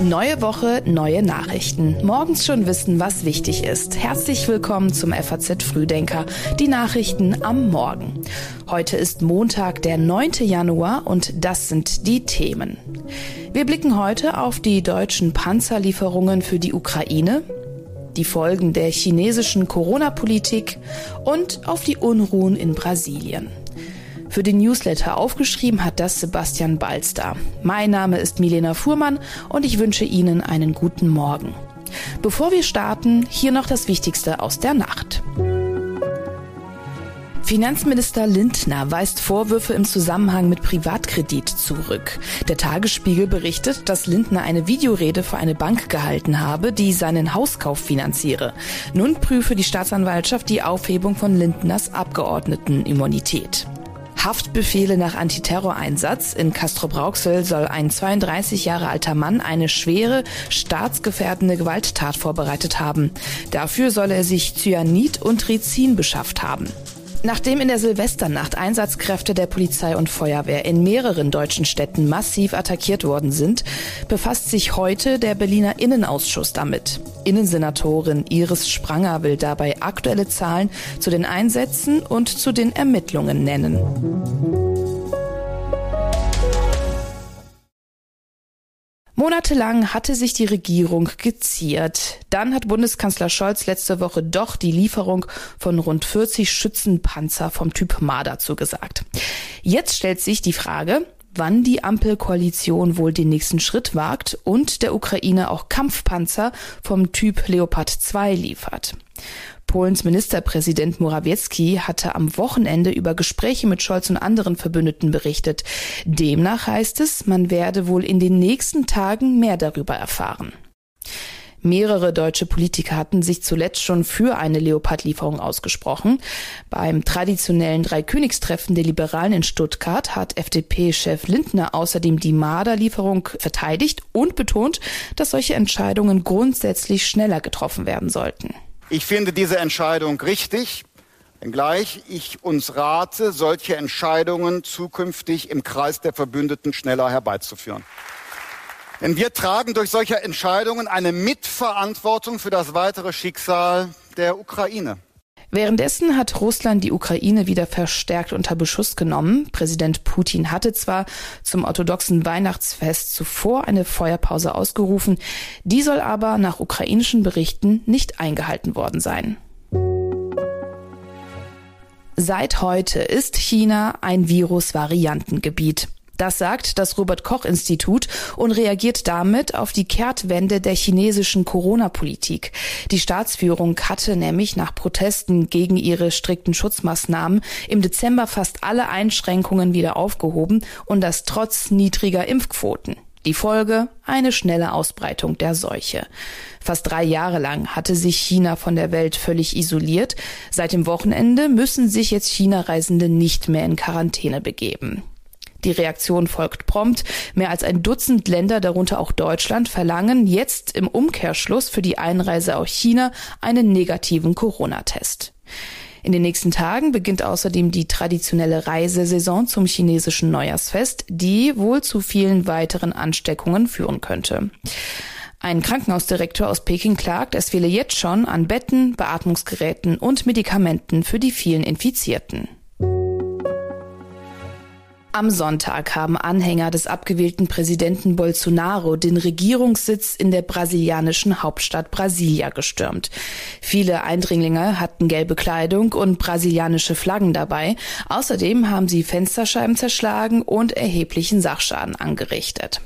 Neue Woche, neue Nachrichten. Morgens schon wissen, was wichtig ist. Herzlich willkommen zum FAZ Frühdenker. Die Nachrichten am Morgen. Heute ist Montag, der 9. Januar und das sind die Themen. Wir blicken heute auf die deutschen Panzerlieferungen für die Ukraine, die Folgen der chinesischen Corona-Politik und auf die Unruhen in Brasilien. Für den Newsletter aufgeschrieben hat das Sebastian Balster. Mein Name ist Milena Fuhrmann und ich wünsche Ihnen einen guten Morgen. Bevor wir starten, hier noch das Wichtigste aus der Nacht. Finanzminister Lindner weist Vorwürfe im Zusammenhang mit Privatkredit zurück. Der Tagesspiegel berichtet, dass Lindner eine Videorede für eine Bank gehalten habe, die seinen Hauskauf finanziere. Nun prüfe die Staatsanwaltschaft die Aufhebung von Lindners Abgeordnetenimmunität. Haftbefehle nach Antiterroreinsatz. In Castro-Brauxel soll ein 32 Jahre alter Mann eine schwere, staatsgefährdende Gewalttat vorbereitet haben. Dafür soll er sich Cyanid und Rizin beschafft haben. Nachdem in der Silvesternacht Einsatzkräfte der Polizei und Feuerwehr in mehreren deutschen Städten massiv attackiert worden sind, befasst sich heute der Berliner Innenausschuss damit. Innensenatorin Iris Spranger will dabei aktuelle Zahlen zu den Einsätzen und zu den Ermittlungen nennen. Monatelang hatte sich die Regierung geziert. Dann hat Bundeskanzler Scholz letzte Woche doch die Lieferung von rund 40 Schützenpanzer vom Typ Marder zugesagt. Jetzt stellt sich die Frage, wann die Ampelkoalition wohl den nächsten Schritt wagt und der Ukraine auch Kampfpanzer vom Typ Leopard 2 liefert. Polens Ministerpräsident Morawiecki hatte am Wochenende über Gespräche mit Scholz und anderen Verbündeten berichtet. Demnach heißt es, man werde wohl in den nächsten Tagen mehr darüber erfahren. Mehrere deutsche Politiker hatten sich zuletzt schon für eine Leopardlieferung ausgesprochen. Beim traditionellen Dreikönigstreffen der Liberalen in Stuttgart hat FDP-Chef Lindner außerdem die Marder-Lieferung verteidigt und betont, dass solche Entscheidungen grundsätzlich schneller getroffen werden sollten. Ich finde diese Entscheidung richtig, wenngleich ich uns rate, solche Entscheidungen zukünftig im Kreis der Verbündeten schneller herbeizuführen. Denn wir tragen durch solche Entscheidungen eine Mitverantwortung für das weitere Schicksal der Ukraine. Währenddessen hat Russland die Ukraine wieder verstärkt unter Beschuss genommen. Präsident Putin hatte zwar zum orthodoxen Weihnachtsfest zuvor eine Feuerpause ausgerufen, die soll aber nach ukrainischen Berichten nicht eingehalten worden sein. Seit heute ist China ein Virusvariantengebiet. Das sagt das Robert Koch Institut und reagiert damit auf die Kehrtwende der chinesischen Corona-Politik. Die Staatsführung hatte nämlich nach Protesten gegen ihre strikten Schutzmaßnahmen im Dezember fast alle Einschränkungen wieder aufgehoben und das trotz niedriger Impfquoten. Die Folge eine schnelle Ausbreitung der Seuche. Fast drei Jahre lang hatte sich China von der Welt völlig isoliert. Seit dem Wochenende müssen sich jetzt China-Reisende nicht mehr in Quarantäne begeben. Die Reaktion folgt prompt. Mehr als ein Dutzend Länder, darunter auch Deutschland, verlangen jetzt im Umkehrschluss für die Einreise aus China einen negativen Corona-Test. In den nächsten Tagen beginnt außerdem die traditionelle Reisesaison zum chinesischen Neujahrsfest, die wohl zu vielen weiteren Ansteckungen führen könnte. Ein Krankenhausdirektor aus Peking klagt, es fehle jetzt schon an Betten, Beatmungsgeräten und Medikamenten für die vielen Infizierten. Am Sonntag haben Anhänger des abgewählten Präsidenten Bolsonaro den Regierungssitz in der brasilianischen Hauptstadt Brasilia gestürmt. Viele Eindringlinge hatten gelbe Kleidung und brasilianische Flaggen dabei. Außerdem haben sie Fensterscheiben zerschlagen und erheblichen Sachschaden angerichtet.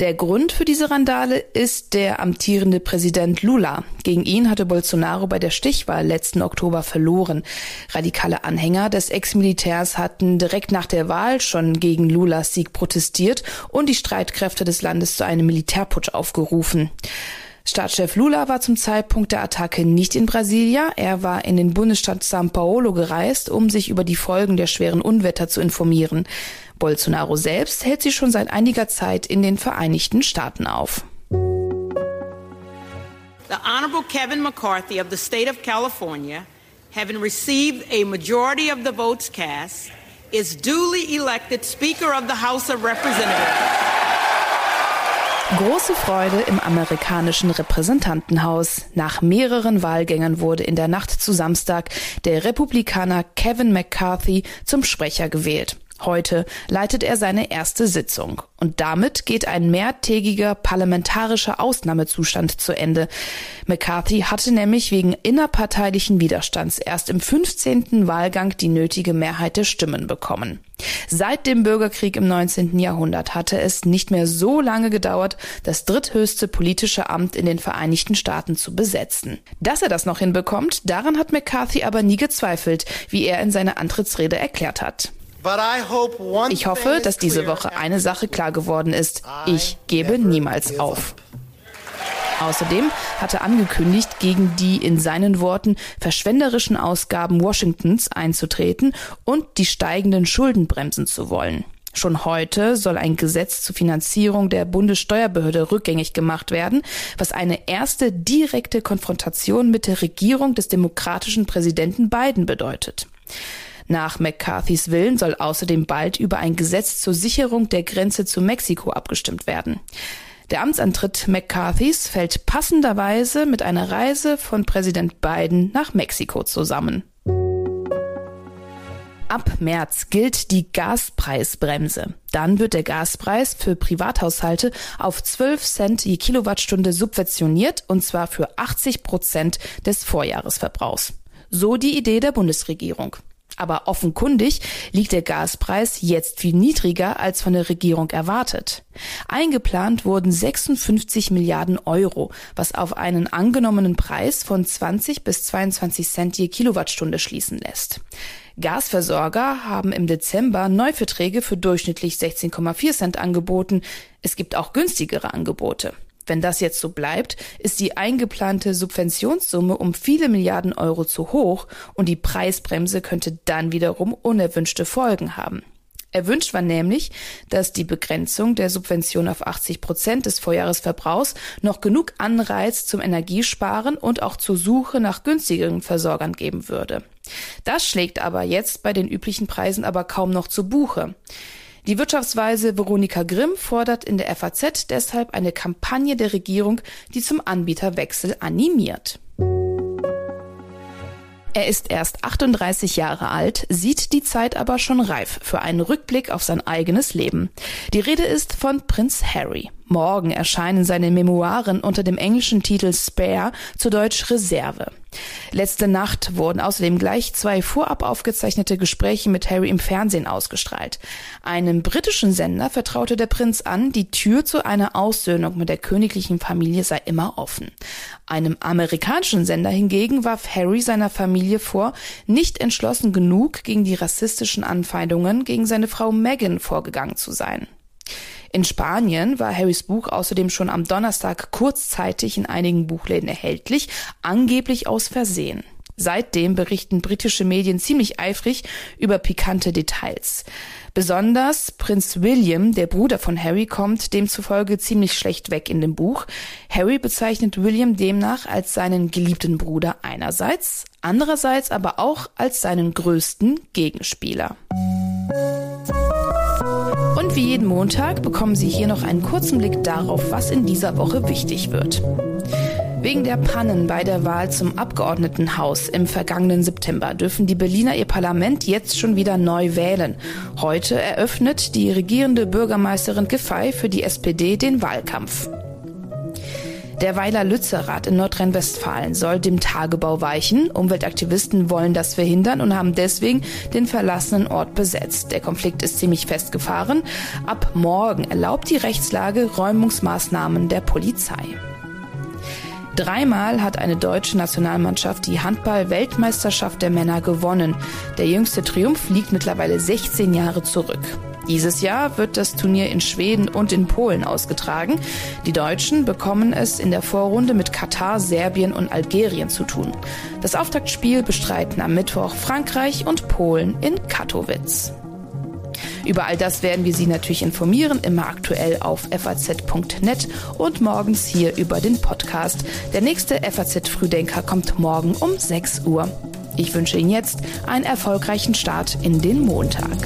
Der Grund für diese Randale ist der amtierende Präsident Lula. Gegen ihn hatte Bolsonaro bei der Stichwahl letzten Oktober verloren. Radikale Anhänger des Ex-Militärs hatten direkt nach der Wahl schon gegen Lulas Sieg protestiert und die Streitkräfte des Landes zu einem Militärputsch aufgerufen. Staatschef Lula war zum Zeitpunkt der Attacke nicht in Brasilia. Er war in den Bundesstaat São Paulo gereist, um sich über die Folgen der schweren Unwetter zu informieren. Bolsonaro selbst hält sich schon seit einiger Zeit in den Vereinigten Staaten auf. The Honorable Kevin McCarthy of the state of California, having received a majority of the votes cast, is duly elected Speaker of the House of Representatives. Große Freude im amerikanischen Repräsentantenhaus. Nach mehreren Wahlgängern wurde in der Nacht zu Samstag der Republikaner Kevin McCarthy zum Sprecher gewählt. Heute leitet er seine erste Sitzung. Und damit geht ein mehrtägiger parlamentarischer Ausnahmezustand zu Ende. McCarthy hatte nämlich wegen innerparteilichen Widerstands erst im 15. Wahlgang die nötige Mehrheit der Stimmen bekommen. Seit dem Bürgerkrieg im 19. Jahrhundert hatte es nicht mehr so lange gedauert, das dritthöchste politische Amt in den Vereinigten Staaten zu besetzen. Dass er das noch hinbekommt, daran hat McCarthy aber nie gezweifelt, wie er in seiner Antrittsrede erklärt hat. Ich hoffe, dass diese Woche eine Sache klar geworden ist. Ich gebe niemals auf. Außerdem hat er angekündigt, gegen die in seinen Worten verschwenderischen Ausgaben Washingtons einzutreten und die steigenden Schulden bremsen zu wollen. Schon heute soll ein Gesetz zur Finanzierung der Bundessteuerbehörde rückgängig gemacht werden, was eine erste direkte Konfrontation mit der Regierung des demokratischen Präsidenten Biden bedeutet. Nach McCarthys Willen soll außerdem bald über ein Gesetz zur Sicherung der Grenze zu Mexiko abgestimmt werden. Der Amtsantritt McCarthys fällt passenderweise mit einer Reise von Präsident Biden nach Mexiko zusammen. Ab März gilt die Gaspreisbremse. Dann wird der Gaspreis für Privathaushalte auf 12 Cent je Kilowattstunde subventioniert und zwar für 80 Prozent des Vorjahresverbrauchs. So die Idee der Bundesregierung. Aber offenkundig liegt der Gaspreis jetzt viel niedriger als von der Regierung erwartet. Eingeplant wurden 56 Milliarden Euro, was auf einen angenommenen Preis von 20 bis 22 Cent je Kilowattstunde schließen lässt. Gasversorger haben im Dezember Neuverträge für durchschnittlich 16,4 Cent angeboten. Es gibt auch günstigere Angebote. Wenn das jetzt so bleibt, ist die eingeplante Subventionssumme um viele Milliarden Euro zu hoch und die Preisbremse könnte dann wiederum unerwünschte Folgen haben. Erwünscht war nämlich, dass die Begrenzung der Subvention auf 80 Prozent des Vorjahresverbrauchs noch genug Anreiz zum Energiesparen und auch zur Suche nach günstigeren Versorgern geben würde. Das schlägt aber jetzt bei den üblichen Preisen aber kaum noch zu Buche. Die Wirtschaftsweise Veronika Grimm fordert in der FAZ deshalb eine Kampagne der Regierung, die zum Anbieterwechsel animiert. Er ist erst 38 Jahre alt, sieht die Zeit aber schon reif für einen Rückblick auf sein eigenes Leben. Die Rede ist von Prinz Harry. Morgen erscheinen seine Memoiren unter dem englischen Titel Spare, zu Deutsch Reserve. Letzte Nacht wurden außerdem gleich zwei vorab aufgezeichnete Gespräche mit Harry im Fernsehen ausgestrahlt. Einem britischen Sender vertraute der Prinz an, die Tür zu einer Aussöhnung mit der königlichen Familie sei immer offen. Einem amerikanischen Sender hingegen warf Harry seiner Familie vor, nicht entschlossen genug gegen die rassistischen Anfeindungen gegen seine Frau Meghan vorgegangen zu sein. In Spanien war Harrys Buch außerdem schon am Donnerstag kurzzeitig in einigen Buchläden erhältlich, angeblich aus Versehen. Seitdem berichten britische Medien ziemlich eifrig über pikante Details. Besonders Prinz William, der Bruder von Harry, kommt demzufolge ziemlich schlecht weg in dem Buch. Harry bezeichnet William demnach als seinen geliebten Bruder einerseits, andererseits aber auch als seinen größten Gegenspieler. Und wie jeden Montag bekommen Sie hier noch einen kurzen Blick darauf, was in dieser Woche wichtig wird. Wegen der Pannen bei der Wahl zum Abgeordnetenhaus im vergangenen September dürfen die Berliner ihr Parlament jetzt schon wieder neu wählen. Heute eröffnet die regierende Bürgermeisterin Giffey für die SPD den Wahlkampf. Der Weiler Lützerath in Nordrhein-Westfalen soll dem Tagebau weichen. Umweltaktivisten wollen das verhindern und haben deswegen den verlassenen Ort besetzt. Der Konflikt ist ziemlich festgefahren. Ab morgen erlaubt die Rechtslage Räumungsmaßnahmen der Polizei. Dreimal hat eine deutsche Nationalmannschaft die Handball-Weltmeisterschaft der Männer gewonnen. Der jüngste Triumph liegt mittlerweile 16 Jahre zurück. Dieses Jahr wird das Turnier in Schweden und in Polen ausgetragen. Die Deutschen bekommen es in der Vorrunde mit Katar, Serbien und Algerien zu tun. Das Auftaktspiel bestreiten am Mittwoch Frankreich und Polen in Katowice. Über all das werden wir Sie natürlich informieren, immer aktuell auf faz.net und morgens hier über den Podcast. Der nächste FAZ Frühdenker kommt morgen um 6 Uhr. Ich wünsche Ihnen jetzt einen erfolgreichen Start in den Montag.